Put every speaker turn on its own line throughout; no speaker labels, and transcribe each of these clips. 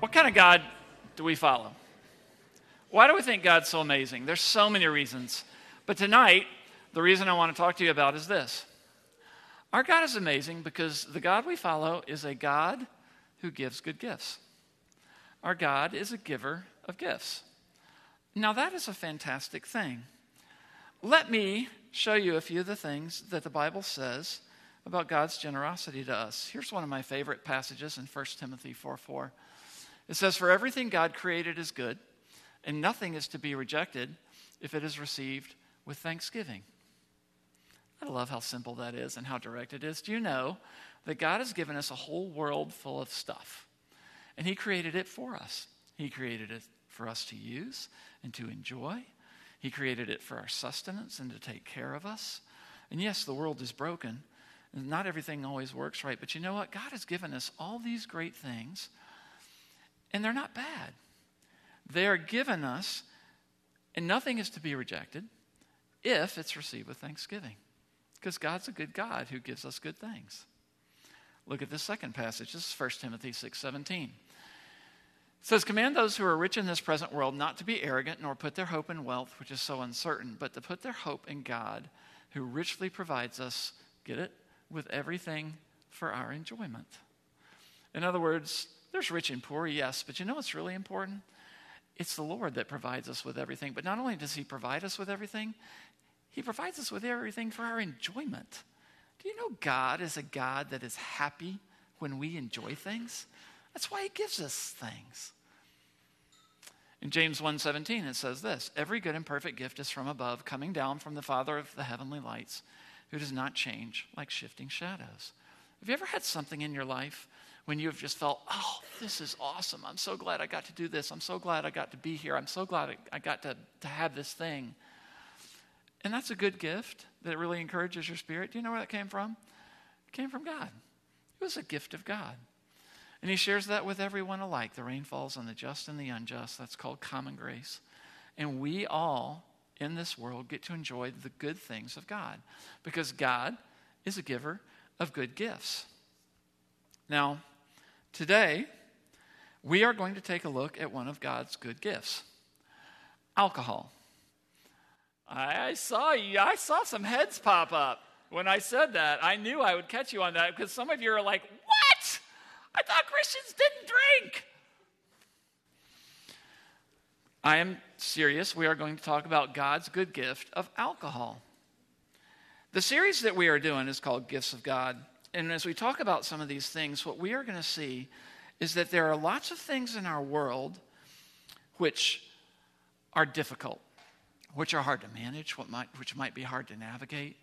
what kind of God do we follow? Why do we think God's so amazing? There's so many reasons. But tonight, the reason I want to talk to you about is this. Our God is amazing because the God we follow is a God who gives good gifts. Our God is a giver of gifts. Now, that is a fantastic thing. Let me show you a few of the things that the Bible says about God's generosity to us. Here's one of my favorite passages in 1 Timothy 4 4. It says, For everything God created is good, and nothing is to be rejected if it is received with thanksgiving. I love how simple that is and how direct it is. Do you know that God has given us a whole world full of stuff? And He created it for us. He created it for us to use and to enjoy. He created it for our sustenance and to take care of us. And yes, the world is broken. And not everything always works right. But you know what? God has given us all these great things and they're not bad. They are given us, and nothing is to be rejected if it's received with thanksgiving. Because God's a good God who gives us good things. Look at this second passage. This is 1 Timothy 6 17. It says, Command those who are rich in this present world not to be arrogant, nor put their hope in wealth, which is so uncertain, but to put their hope in God, who richly provides us, get it, with everything for our enjoyment. In other words, there's rich and poor, yes, but you know what's really important? It's the Lord that provides us with everything. But not only does He provide us with everything, He provides us with everything for our enjoyment. Do you know God is a God that is happy when we enjoy things? That's why He gives us things. In James 1:17 it says this, every good and perfect gift is from above, coming down from the Father of the heavenly lights, who does not change like shifting shadows. Have you ever had something in your life when you've just felt, oh, this is awesome. I'm so glad I got to do this. I'm so glad I got to be here. I'm so glad I got to, to have this thing. And that's a good gift that really encourages your spirit. Do you know where that came from? It came from God. It was a gift of God. And He shares that with everyone alike. The rain falls on the just and the unjust. That's called common grace. And we all in this world get to enjoy the good things of God because God is a giver of good gifts. Now, Today, we are going to take a look at one of God's good gifts alcohol. I saw you, I saw some heads pop up when I said that. I knew I would catch you on that because some of you are like, What? I thought Christians didn't drink. I am serious. We are going to talk about God's good gift of alcohol. The series that we are doing is called Gifts of God. And as we talk about some of these things, what we are going to see is that there are lots of things in our world which are difficult, which are hard to manage, what might, which might be hard to navigate.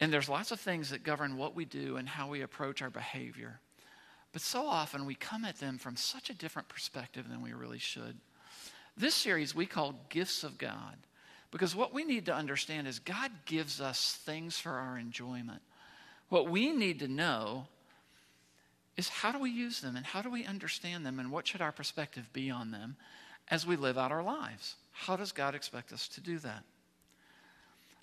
And there's lots of things that govern what we do and how we approach our behavior. But so often we come at them from such a different perspective than we really should. This series we call Gifts of God because what we need to understand is God gives us things for our enjoyment. What we need to know is how do we use them and how do we understand them and what should our perspective be on them as we live out our lives? How does God expect us to do that?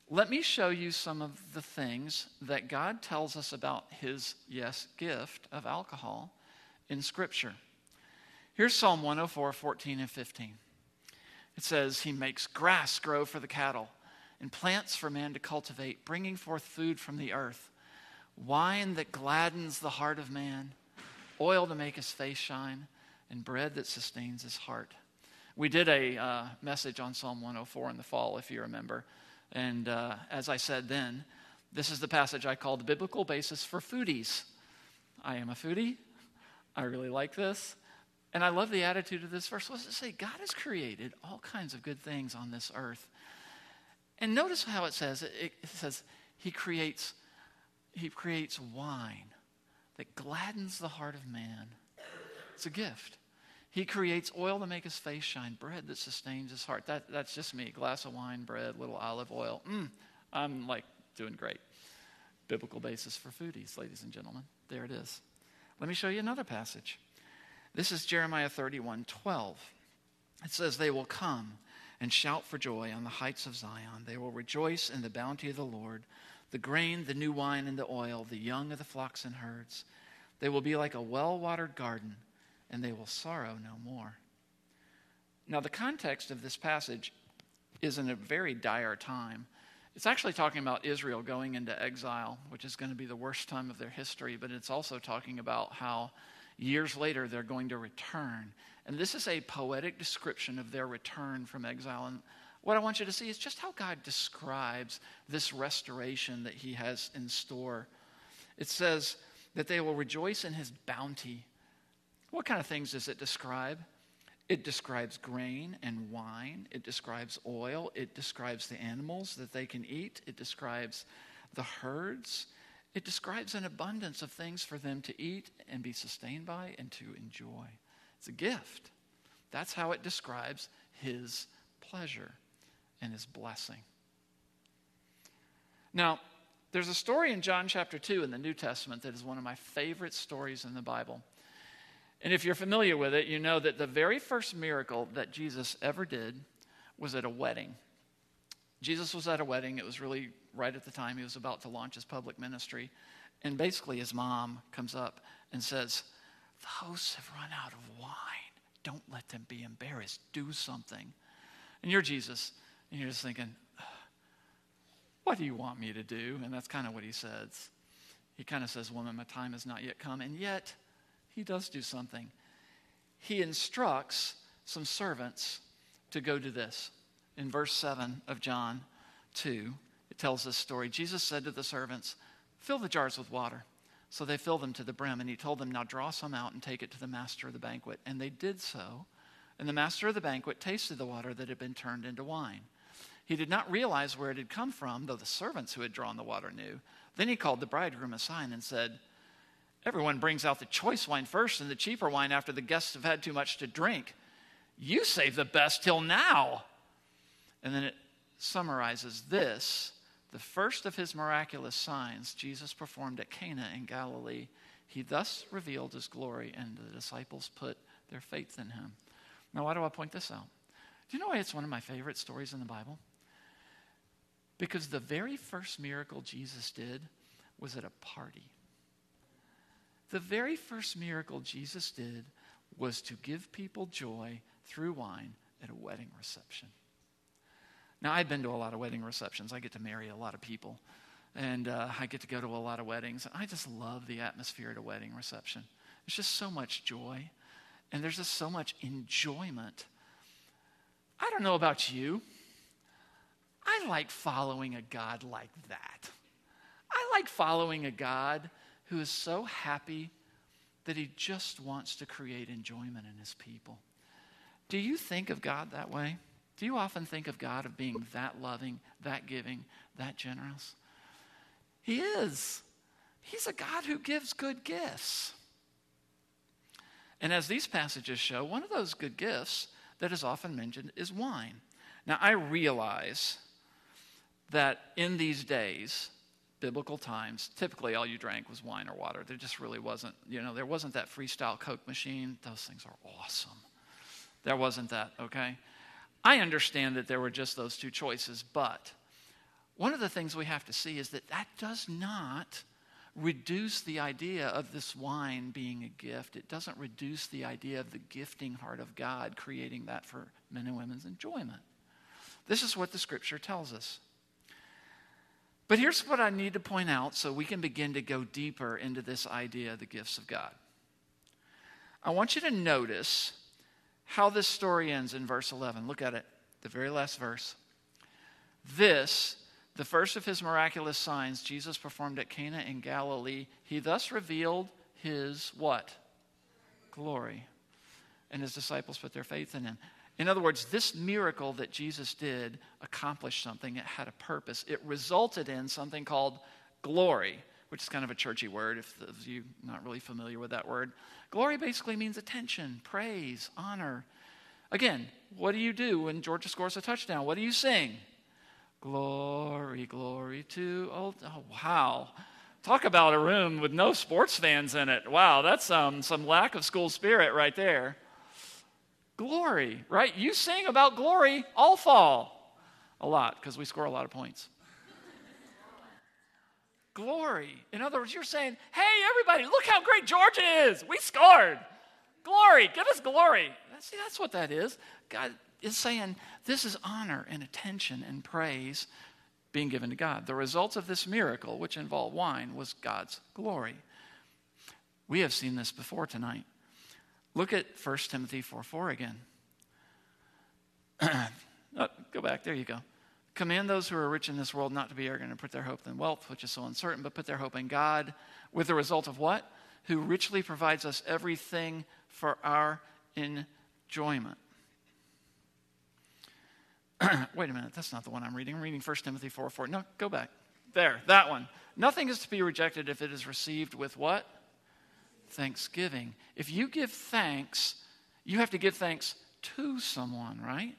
Let me show you some of the things that God tells us about his, yes, gift of alcohol in Scripture. Here's Psalm 104, 14 and 15. It says, He makes grass grow for the cattle and plants for man to cultivate, bringing forth food from the earth wine that gladdens the heart of man, oil to make his face shine, and bread that sustains his heart. We did a uh, message on Psalm 104 in the fall, if you remember. And uh, as I said then, this is the passage I call the biblical basis for foodies. I am a foodie. I really like this. And I love the attitude of this verse. What does it say? God has created all kinds of good things on this earth. And notice how it says it, it says, He creates he creates wine that gladdens the heart of man. It's a gift. He creates oil to make his face shine, bread that sustains his heart. That, that's just me. Glass of wine, bread, little olive oil. Mm, I'm like doing great. Biblical basis for foodies, ladies and gentlemen. There it is. Let me show you another passage. This is Jeremiah 31 12. It says, They will come and shout for joy on the heights of Zion. They will rejoice in the bounty of the Lord, the grain, the new wine, and the oil, the young of the flocks and herds. They will be like a well watered garden, and they will sorrow no more. Now, the context of this passage is in a very dire time. It's actually talking about Israel going into exile, which is going to be the worst time of their history, but it's also talking about how years later they're going to return and this is a poetic description of their return from exile. And what I want you to see is just how God describes this restoration that He has in store. It says that they will rejoice in His bounty. What kind of things does it describe? It describes grain and wine. It describes oil. It describes the animals that they can eat. It describes the herds. It describes an abundance of things for them to eat and be sustained by and to enjoy. It's a gift. That's how it describes his pleasure and his blessing. Now, there's a story in John chapter 2 in the New Testament that is one of my favorite stories in the Bible. And if you're familiar with it, you know that the very first miracle that Jesus ever did was at a wedding. Jesus was at a wedding. It was really right at the time he was about to launch his public ministry. And basically, his mom comes up and says, the hosts have run out of wine. Don't let them be embarrassed. Do something. And you're Jesus, and you're just thinking, what do you want me to do? And that's kind of what he says. He kind of says, Woman, my time has not yet come. And yet, he does do something. He instructs some servants to go do this. In verse 7 of John 2, it tells this story. Jesus said to the servants, Fill the jars with water. So they filled them to the brim, and he told them, Now draw some out and take it to the master of the banquet. And they did so. And the master of the banquet tasted the water that had been turned into wine. He did not realize where it had come from, though the servants who had drawn the water knew. Then he called the bridegroom aside and said, Everyone brings out the choice wine first and the cheaper wine after the guests have had too much to drink. You save the best till now. And then it summarizes this the first of his miraculous signs Jesus performed at Cana in Galilee. He thus revealed his glory, and the disciples put their faith in him. Now, why do I point this out? Do you know why it's one of my favorite stories in the Bible? Because the very first miracle Jesus did was at a party. The very first miracle Jesus did was to give people joy through wine at a wedding reception. Now, I've been to a lot of wedding receptions. I get to marry a lot of people, and uh, I get to go to a lot of weddings. I just love the atmosphere at a wedding reception. There's just so much joy, and there's just so much enjoyment. I don't know about you. I like following a God like that. I like following a God who is so happy that he just wants to create enjoyment in his people. Do you think of God that way? Do you often think of God of being that loving, that giving, that generous? He is. He's a God who gives good gifts. And as these passages show, one of those good gifts that is often mentioned is wine. Now, I realize that in these days, biblical times, typically all you drank was wine or water. There just really wasn't, you know, there wasn't that freestyle Coke machine. Those things are awesome. There wasn't that, okay? I understand that there were just those two choices, but one of the things we have to see is that that does not reduce the idea of this wine being a gift. It doesn't reduce the idea of the gifting heart of God creating that for men and women's enjoyment. This is what the scripture tells us. But here's what I need to point out so we can begin to go deeper into this idea of the gifts of God. I want you to notice how this story ends in verse 11. Look at it, the very last verse. This, the first of his miraculous signs Jesus performed at Cana in Galilee, he thus revealed his what? Glory. And his disciples put their faith in him. In other words, this miracle that Jesus did accomplished something. It had a purpose. It resulted in something called glory, which is kind of a churchy word if you're not really familiar with that word. Glory basically means attention, praise, honor. Again, what do you do when Georgia scores a touchdown? What do you sing? Glory, glory to old. Oh, wow. Talk about a room with no sports fans in it. Wow, that's um, some lack of school spirit right there. Glory, right? You sing about glory all fall. A lot, because we score a lot of points glory. In other words, you're saying, hey, everybody, look how great Georgia is. We scored. Glory. Give us glory. See, that's what that is. God is saying this is honor and attention and praise being given to God. The results of this miracle, which involved wine, was God's glory. We have seen this before tonight. Look at 1 Timothy 4 4 again. oh, go back. There you go. Command those who are rich in this world not to be arrogant and put their hope in wealth, which is so uncertain, but put their hope in God, with the result of what? Who richly provides us everything for our enjoyment. Wait a minute, that's not the one I'm reading. I'm reading 1 Timothy 4 4. No, go back. There, that one. Nothing is to be rejected if it is received with what? Thanksgiving. If you give thanks, you have to give thanks to someone, right?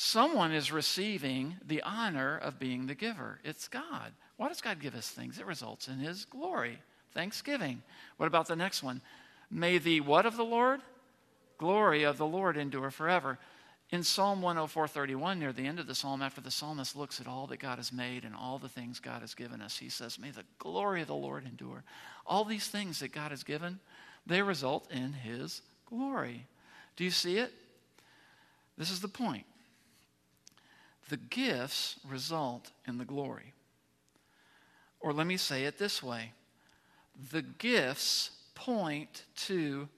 someone is receiving the honor of being the giver. It's God. Why does God give us things? It results in His glory. Thanksgiving. What about the next one? May the what of the Lord? Glory of the Lord endure forever. In Psalm 104:31, near the end of the psalm, after the psalmist looks at all that God has made and all the things God has given us, he says, May the glory of the Lord endure. All these things that God has given, they result in his glory. Do you see it? This is the point the gifts result in the glory. Or let me say it this way the gifts point to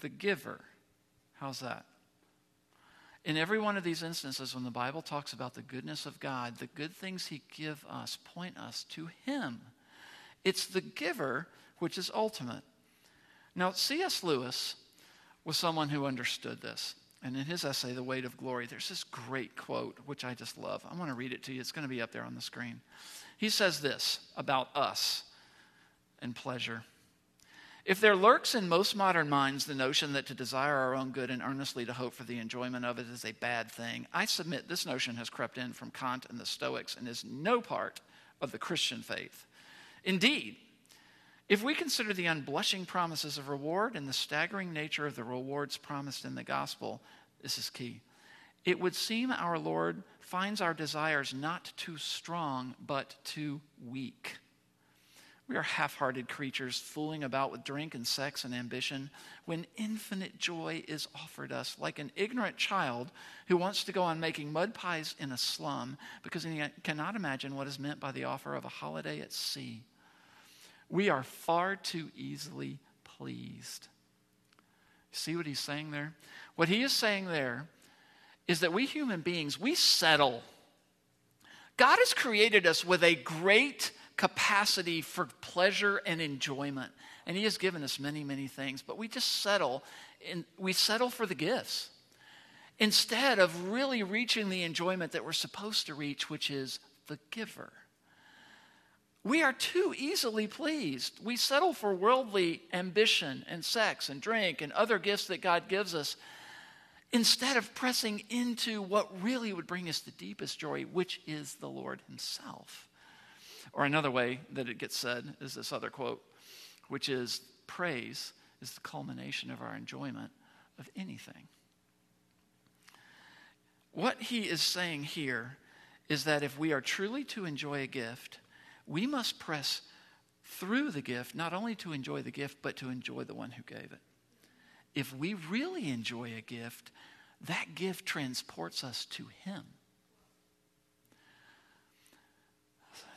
the giver. How's that? In every one of these instances, when the Bible talks about the goodness of God, the good things He give us point us to Him. It's the giver which is ultimate. Now, C.S. Lewis was someone who understood this. And in his essay, The Weight of Glory, there's this great quote, which I just love. I want to read it to you. It's going to be up there on the screen. He says this about us and pleasure. If there lurks in most modern minds the notion that to desire our own good and earnestly to hope for the enjoyment of it is a bad thing, I submit this notion has crept in from Kant and the Stoics and is no part of the Christian faith. Indeed, if we consider the unblushing promises of reward and the staggering nature of the rewards promised in the gospel, this is key. It would seem our Lord finds our desires not too strong, but too weak. We are half hearted creatures fooling about with drink and sex and ambition when infinite joy is offered us, like an ignorant child who wants to go on making mud pies in a slum because he cannot imagine what is meant by the offer of a holiday at sea. We are far too easily pleased. See what he's saying there? What he is saying there is that we human beings, we settle. God has created us with a great capacity for pleasure and enjoyment. And he has given us many, many things, but we just settle and we settle for the gifts instead of really reaching the enjoyment that we're supposed to reach, which is the giver. We are too easily pleased. We settle for worldly ambition and sex and drink and other gifts that God gives us instead of pressing into what really would bring us the deepest joy, which is the Lord Himself. Or another way that it gets said is this other quote, which is praise is the culmination of our enjoyment of anything. What he is saying here is that if we are truly to enjoy a gift, we must press through the gift, not only to enjoy the gift, but to enjoy the one who gave it. If we really enjoy a gift, that gift transports us to Him.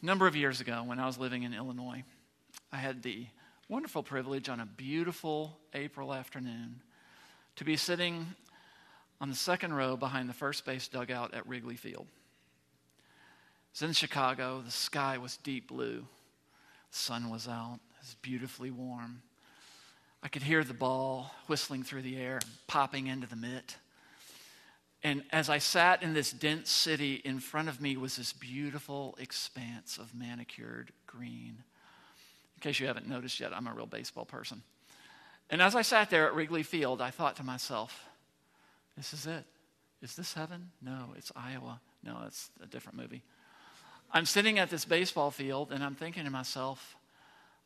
A number of years ago, when I was living in Illinois, I had the wonderful privilege on a beautiful April afternoon to be sitting on the second row behind the first base dugout at Wrigley Field. It's in Chicago. The sky was deep blue. The sun was out. It was beautifully warm. I could hear the ball whistling through the air, popping into the mitt. And as I sat in this dense city, in front of me was this beautiful expanse of manicured green. In case you haven't noticed yet, I'm a real baseball person. And as I sat there at Wrigley Field, I thought to myself, this is it. Is this heaven? No, it's Iowa. No, it's a different movie. I'm sitting at this baseball field and I'm thinking to myself,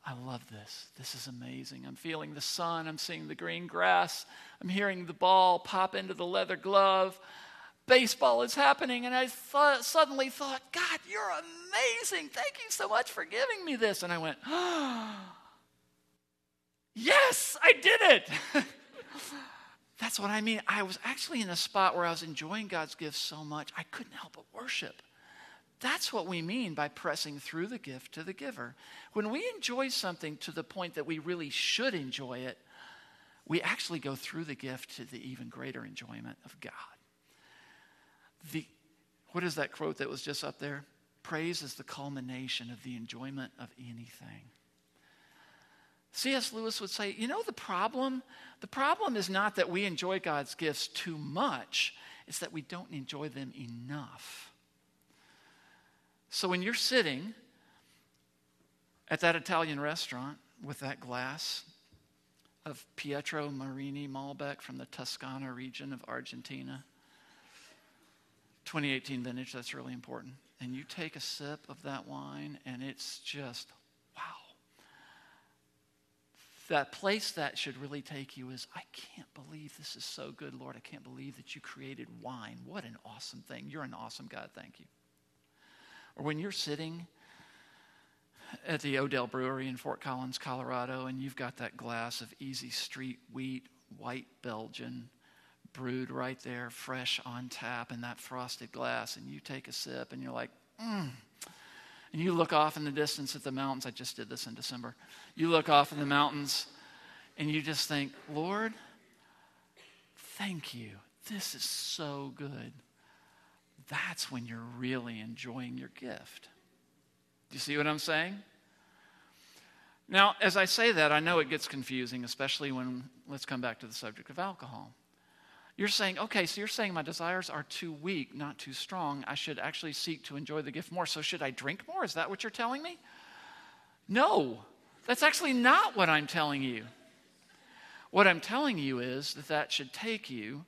I love this. This is amazing. I'm feeling the sun. I'm seeing the green grass. I'm hearing the ball pop into the leather glove. Baseball is happening. And I suddenly thought, God, you're amazing. Thank you so much for giving me this. And I went, oh, Yes, I did it. That's what I mean. I was actually in a spot where I was enjoying God's gift so much, I couldn't help but worship. That's what we mean by pressing through the gift to the giver. When we enjoy something to the point that we really should enjoy it, we actually go through the gift to the even greater enjoyment of God. The, what is that quote that was just up there? Praise is the culmination of the enjoyment of anything. C.S. Lewis would say, you know, the problem? The problem is not that we enjoy God's gifts too much, it's that we don't enjoy them enough. So when you're sitting at that Italian restaurant with that glass of Pietro Marini Malbec from the Tuscana region of Argentina, 2018 vintage, that's really important. And you take a sip of that wine, and it's just wow. that place that should really take you is I can't believe this is so good, Lord. I can't believe that you created wine. What an awesome thing. You're an awesome God. Thank you. Or when you're sitting at the Odell Brewery in Fort Collins, Colorado, and you've got that glass of easy street wheat, white Belgian, brewed right there, fresh on tap in that frosted glass, and you take a sip and you're like, mmm and you look off in the distance at the mountains. I just did this in December. You look off in the mountains and you just think, Lord, thank you. This is so good. That's when you're really enjoying your gift. Do you see what I'm saying? Now, as I say that, I know it gets confusing, especially when, let's come back to the subject of alcohol. You're saying, okay, so you're saying my desires are too weak, not too strong. I should actually seek to enjoy the gift more. So should I drink more? Is that what you're telling me? No, that's actually not what I'm telling you. What I'm telling you is that that should take you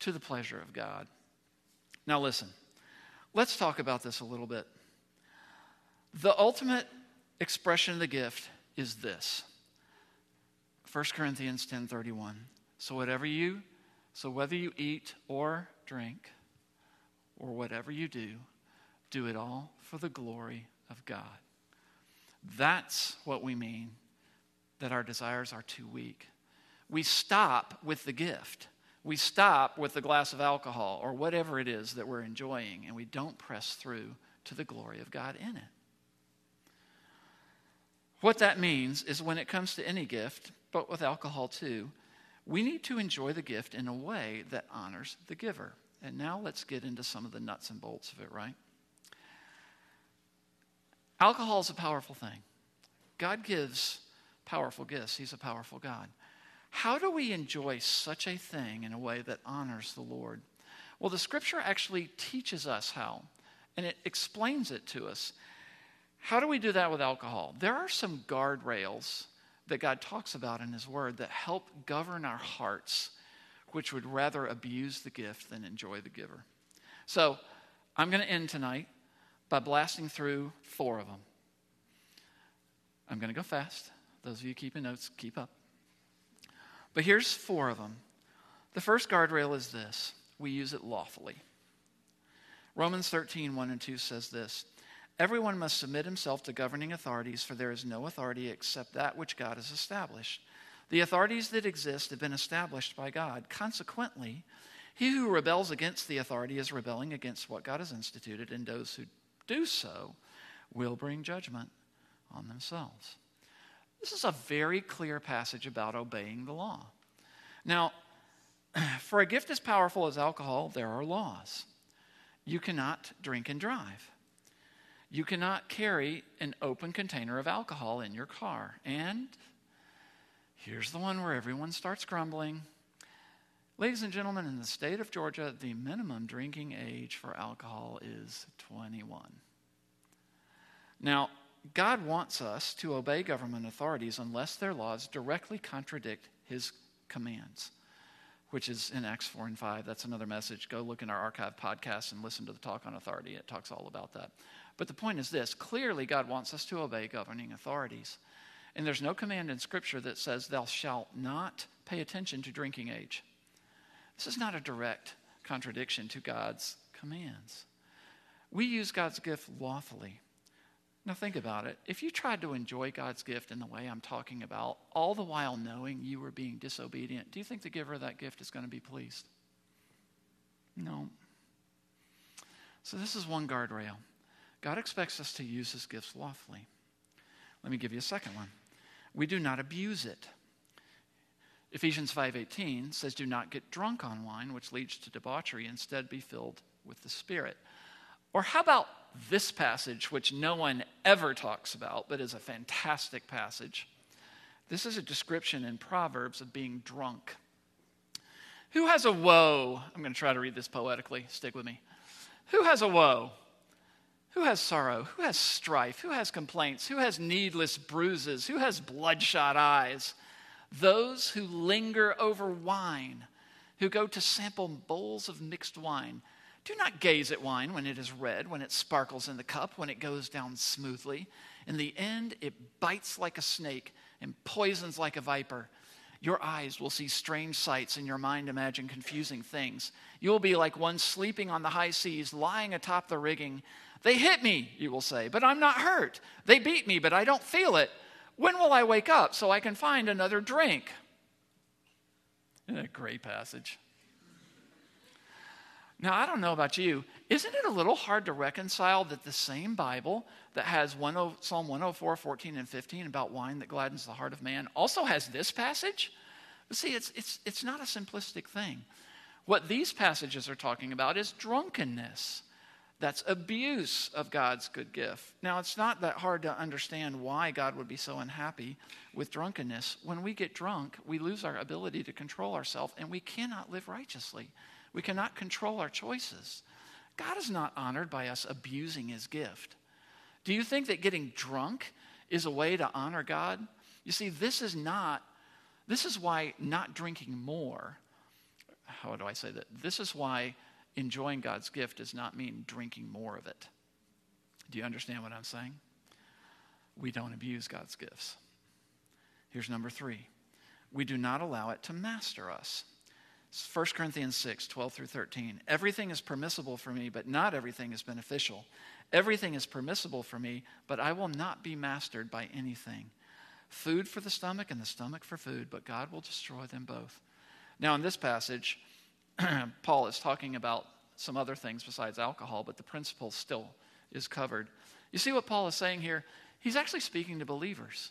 to the pleasure of God. Now, listen, let's talk about this a little bit. The ultimate expression of the gift is this 1 Corinthians 10:31. So whatever you so whether you eat or drink, or whatever you do, do it all for the glory of God. That's what we mean that our desires are too weak. We stop with the gift. We stop with the glass of alcohol or whatever it is that we're enjoying, and we don't press through to the glory of God in it. What that means is when it comes to any gift, but with alcohol too, we need to enjoy the gift in a way that honors the giver. And now let's get into some of the nuts and bolts of it, right? Alcohol is a powerful thing. God gives powerful gifts, He's a powerful God. How do we enjoy such a thing in a way that honors the Lord? Well, the scripture actually teaches us how, and it explains it to us. How do we do that with alcohol? There are some guardrails that God talks about in His Word that help govern our hearts, which would rather abuse the gift than enjoy the giver. So I'm going to end tonight by blasting through four of them. I'm going to go fast. Those of you keeping notes, keep up. But here's four of them. The first guardrail is this we use it lawfully. Romans 13, 1 and 2 says this Everyone must submit himself to governing authorities, for there is no authority except that which God has established. The authorities that exist have been established by God. Consequently, he who rebels against the authority is rebelling against what God has instituted, and those who do so will bring judgment on themselves. This is a very clear passage about obeying the law. Now, for a gift as powerful as alcohol, there are laws. You cannot drink and drive. You cannot carry an open container of alcohol in your car. And here's the one where everyone starts grumbling. Ladies and gentlemen, in the state of Georgia, the minimum drinking age for alcohol is 21. Now, God wants us to obey government authorities unless their laws directly contradict his commands, which is in Acts 4 and 5. That's another message. Go look in our archive podcast and listen to the talk on authority. It talks all about that. But the point is this clearly, God wants us to obey governing authorities. And there's no command in Scripture that says, Thou shalt not pay attention to drinking age. This is not a direct contradiction to God's commands. We use God's gift lawfully. Now, think about it. If you tried to enjoy God's gift in the way I'm talking about, all the while knowing you were being disobedient, do you think the giver of that gift is going to be pleased? No. So, this is one guardrail. God expects us to use his gifts lawfully. Let me give you a second one. We do not abuse it. Ephesians 5:18 says do not get drunk on wine which leads to debauchery instead be filled with the spirit. Or how about this passage which no one ever talks about but is a fantastic passage. This is a description in Proverbs of being drunk. Who has a woe? I'm going to try to read this poetically. Stick with me. Who has a woe? Who has sorrow? Who has strife? Who has complaints? Who has needless bruises? Who has bloodshot eyes? Those who linger over wine, who go to sample bowls of mixed wine. Do not gaze at wine when it is red, when it sparkles in the cup, when it goes down smoothly. In the end, it bites like a snake and poisons like a viper. Your eyes will see strange sights, and your mind imagine confusing things. You will be like one sleeping on the high seas, lying atop the rigging. They hit me, you will say, but I'm not hurt. They beat me, but I don't feel it. When will I wake up so I can find another drink? Isn't that a great passage? Now, I don't know about you. Isn't it a little hard to reconcile that the same Bible that has 10, Psalm 104, 14, and 15 about wine that gladdens the heart of man also has this passage? But see, it's, it's, it's not a simplistic thing. What these passages are talking about is drunkenness. That's abuse of God's good gift. Now, it's not that hard to understand why God would be so unhappy with drunkenness. When we get drunk, we lose our ability to control ourselves and we cannot live righteously. We cannot control our choices. God is not honored by us abusing his gift. Do you think that getting drunk is a way to honor God? You see, this is not, this is why not drinking more, how do I say that? This is why enjoying God's gift does not mean drinking more of it. Do you understand what I'm saying? We don't abuse God's gifts. Here's number three we do not allow it to master us. 1 Corinthians 6, 12 through 13. Everything is permissible for me, but not everything is beneficial. Everything is permissible for me, but I will not be mastered by anything. Food for the stomach and the stomach for food, but God will destroy them both. Now, in this passage, Paul is talking about some other things besides alcohol, but the principle still is covered. You see what Paul is saying here? He's actually speaking to believers,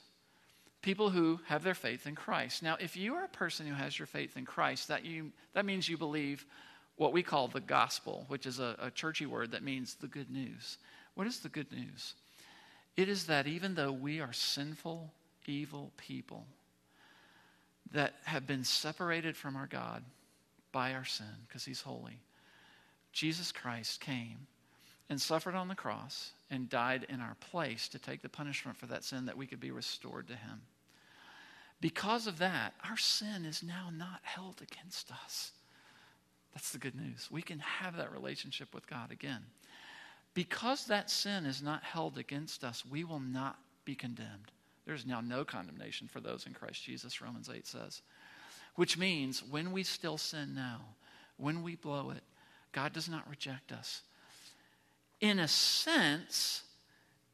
people who have their faith in Christ. Now, if you are a person who has your faith in Christ, that, you, that means you believe what we call the gospel, which is a, a churchy word that means the good news. What is the good news? It is that even though we are sinful, evil people that have been separated from our God, by our sin because he's holy. Jesus Christ came and suffered on the cross and died in our place to take the punishment for that sin that we could be restored to him. Because of that, our sin is now not held against us. That's the good news. We can have that relationship with God again. Because that sin is not held against us, we will not be condemned. There's now no condemnation for those in Christ Jesus, Romans 8 says. Which means when we still sin now, when we blow it, God does not reject us. In a sense,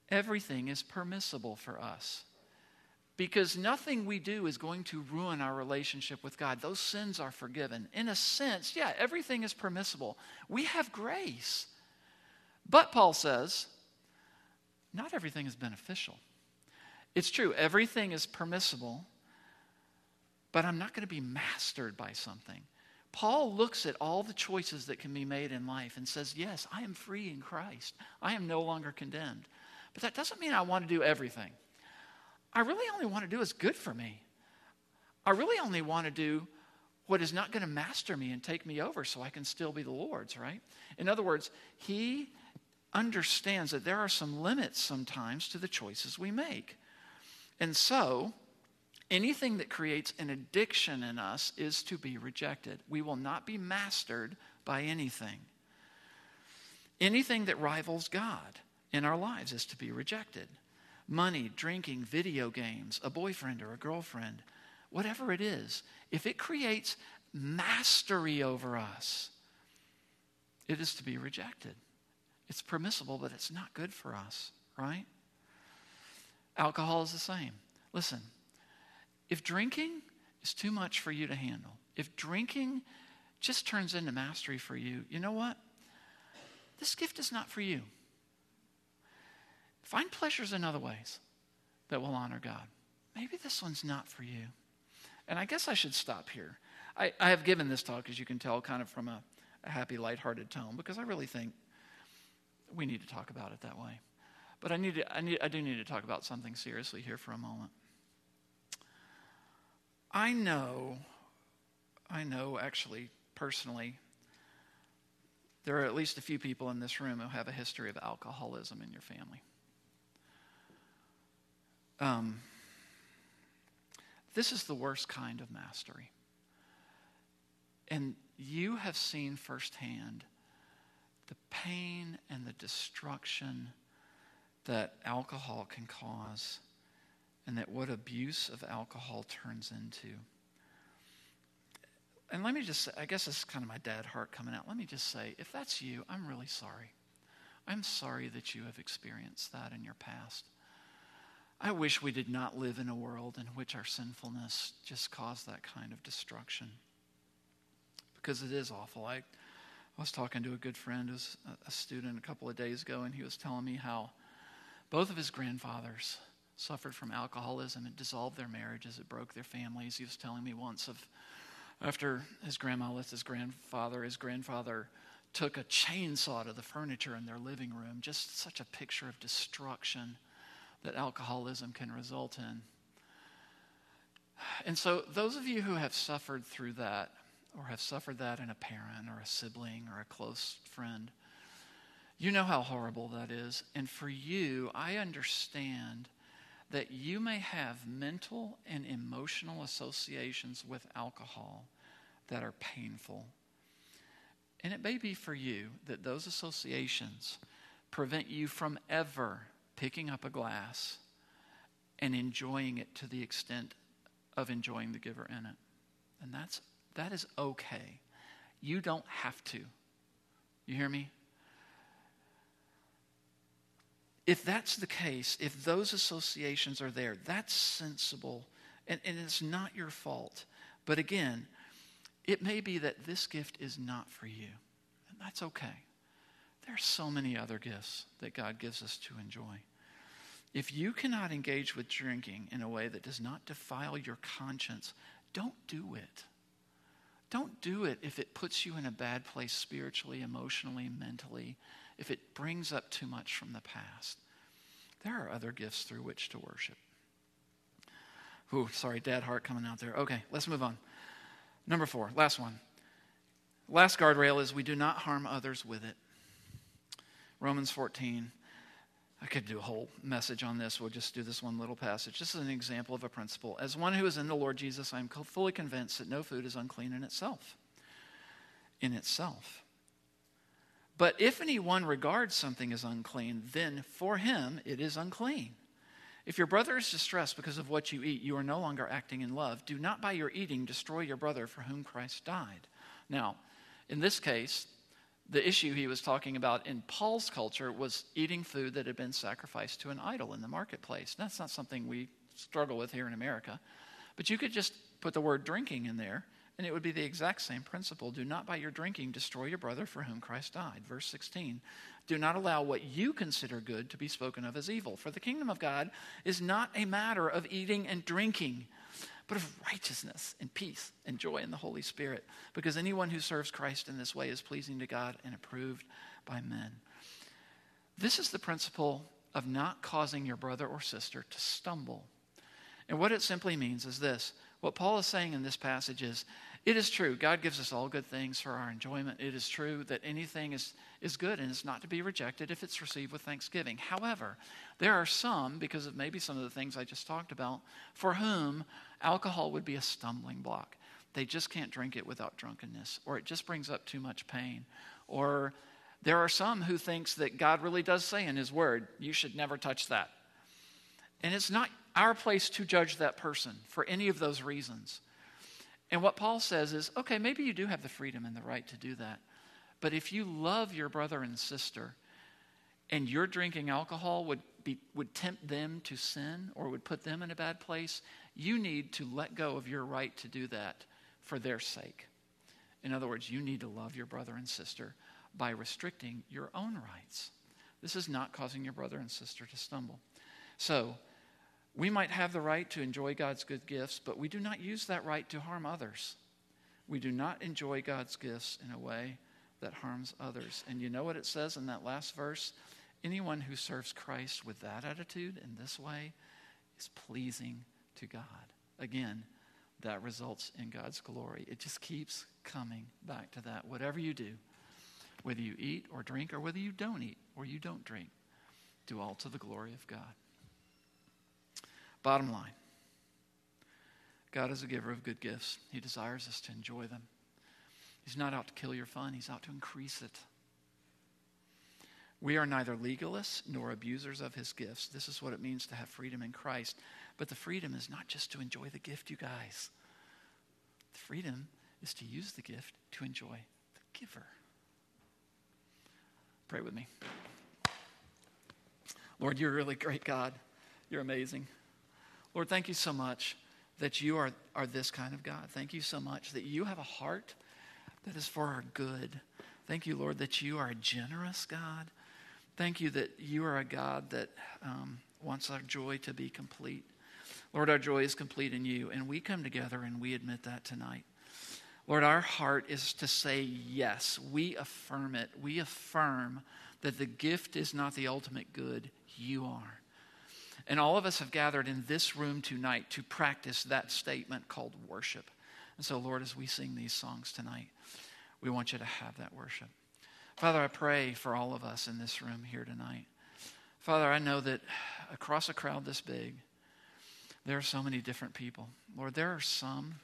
everything is permissible for us. Because nothing we do is going to ruin our relationship with God. Those sins are forgiven. In a sense, yeah, everything is permissible. We have grace. But Paul says, not everything is beneficial. It's true, everything is permissible, but I'm not going to be mastered by something. Paul looks at all the choices that can be made in life and says, Yes, I am free in Christ. I am no longer condemned. But that doesn't mean I want to do everything. I really only want to do what's good for me. I really only want to do what is not going to master me and take me over so I can still be the Lord's, right? In other words, He understands that there are some limits sometimes to the choices we make. And so, anything that creates an addiction in us is to be rejected. We will not be mastered by anything. Anything that rivals God in our lives is to be rejected. Money, drinking, video games, a boyfriend or a girlfriend, whatever it is, if it creates mastery over us, it is to be rejected. It's permissible, but it's not good for us, right? Alcohol is the same. Listen, if drinking is too much for you to handle, if drinking just turns into mastery for you, you know what? This gift is not for you. Find pleasures in other ways that will honor God. Maybe this one's not for you. And I guess I should stop here. I, I have given this talk, as you can tell, kind of from a, a happy, lighthearted tone, because I really think we need to talk about it that way. But I, need to, I, need, I do need to talk about something seriously here for a moment. I know, I know actually personally, there are at least a few people in this room who have a history of alcoholism in your family. Um, this is the worst kind of mastery. And you have seen firsthand the pain and the destruction that alcohol can cause and that what abuse of alcohol turns into. And let me just say, I guess this is kind of my dad heart coming out. Let me just say, if that's you, I'm really sorry. I'm sorry that you have experienced that in your past. I wish we did not live in a world in which our sinfulness just caused that kind of destruction. Because it is awful. I, I was talking to a good friend who's a student a couple of days ago, and he was telling me how both of his grandfathers suffered from alcoholism. It dissolved their marriages, it broke their families. He was telling me once of after his grandma left his grandfather, his grandfather took a chainsaw to the furniture in their living room. Just such a picture of destruction that alcoholism can result in. And so, those of you who have suffered through that, or have suffered that in a parent or a sibling or a close friend, you know how horrible that is. And for you, I understand that you may have mental and emotional associations with alcohol that are painful. And it may be for you that those associations prevent you from ever picking up a glass and enjoying it to the extent of enjoying the giver in it. And that's that is okay. You don't have to. You hear me? If that's the case, if those associations are there, that's sensible and, and it's not your fault. But again, it may be that this gift is not for you, and that's okay. There are so many other gifts that God gives us to enjoy. If you cannot engage with drinking in a way that does not defile your conscience, don't do it. Don't do it if it puts you in a bad place spiritually, emotionally, mentally, if it brings up too much from the past. There are other gifts through which to worship. Ooh, sorry, dad heart coming out there. Okay, let's move on. Number four, last one. Last guardrail is we do not harm others with it. Romans 14. I could do a whole message on this. We'll just do this one little passage. This is an example of a principle. As one who is in the Lord Jesus, I am fully convinced that no food is unclean in itself. In itself. But if anyone regards something as unclean, then for him it is unclean. If your brother is distressed because of what you eat, you are no longer acting in love. Do not by your eating destroy your brother for whom Christ died. Now, in this case, the issue he was talking about in Paul's culture was eating food that had been sacrificed to an idol in the marketplace. That's not something we struggle with here in America. But you could just put the word drinking in there, and it would be the exact same principle. Do not by your drinking destroy your brother for whom Christ died. Verse 16. Do not allow what you consider good to be spoken of as evil. For the kingdom of God is not a matter of eating and drinking but of righteousness and peace and joy in the Holy Spirit. Because anyone who serves Christ in this way is pleasing to God and approved by men. This is the principle of not causing your brother or sister to stumble. And what it simply means is this What Paul is saying in this passage is it is true, God gives us all good things for our enjoyment. It is true that anything is, is good and is not to be rejected if it's received with thanksgiving. However, there are some, because of maybe some of the things I just talked about, for whom alcohol would be a stumbling block. They just can't drink it without drunkenness, or it just brings up too much pain. Or there are some who thinks that God really does say in his word, you should never touch that. And it's not our place to judge that person for any of those reasons. And what Paul says is okay, maybe you do have the freedom and the right to do that. But if you love your brother and sister and your drinking alcohol would, be, would tempt them to sin or would put them in a bad place, you need to let go of your right to do that for their sake. In other words, you need to love your brother and sister by restricting your own rights. This is not causing your brother and sister to stumble. So, we might have the right to enjoy God's good gifts, but we do not use that right to harm others. We do not enjoy God's gifts in a way that harms others. And you know what it says in that last verse? Anyone who serves Christ with that attitude in this way is pleasing to God. Again, that results in God's glory. It just keeps coming back to that. Whatever you do, whether you eat or drink, or whether you don't eat or you don't drink, do all to the glory of God. Bottom line God is a giver of good gifts. He desires us to enjoy them. He's not out to kill your fun, He's out to increase it. We are neither legalists nor abusers of His gifts. This is what it means to have freedom in Christ. But the freedom is not just to enjoy the gift, you guys. The freedom is to use the gift to enjoy the giver. Pray with me. Lord, you're a really great God. You're amazing. Lord, thank you so much that you are, are this kind of God. Thank you so much that you have a heart that is for our good. Thank you, Lord, that you are a generous God. Thank you that you are a God that um, wants our joy to be complete. Lord, our joy is complete in you, and we come together and we admit that tonight. Lord, our heart is to say yes. We affirm it. We affirm that the gift is not the ultimate good, you are. And all of us have gathered in this room tonight to practice that statement called worship. And so, Lord, as we sing these songs tonight, we want you to have that worship. Father, I pray for all of us in this room here tonight. Father, I know that across a crowd this big, there are so many different people. Lord, there are some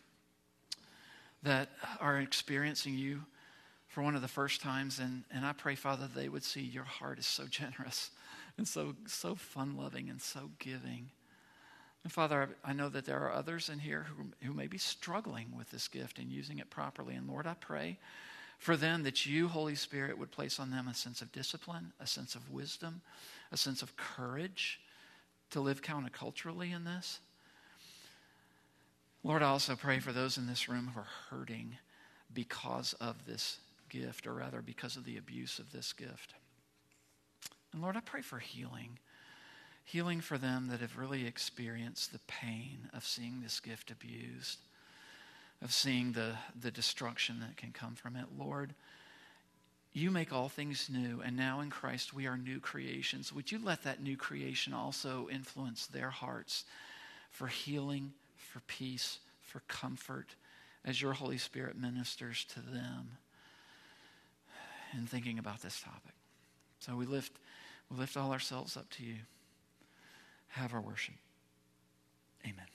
that are experiencing you for one of the first times, and, and I pray, Father, they would see your heart is so generous and so, so fun loving and so giving. And Father, I know that there are others in here who, who may be struggling with this gift and using it properly. And Lord, I pray for them that you, Holy Spirit, would place on them a sense of discipline, a sense of wisdom, a sense of courage to live counterculturally in this. Lord, I also pray for those in this room who are hurting because of this gift, or rather, because of the abuse of this gift. And Lord, I pray for healing. Healing for them that have really experienced the pain of seeing this gift abused, of seeing the, the destruction that can come from it. Lord, you make all things new, and now in Christ we are new creations. Would you let that new creation also influence their hearts for healing, for peace, for comfort, as your Holy Spirit ministers to them in thinking about this topic? So we lift, we lift all ourselves up to you. Have our worship. Amen.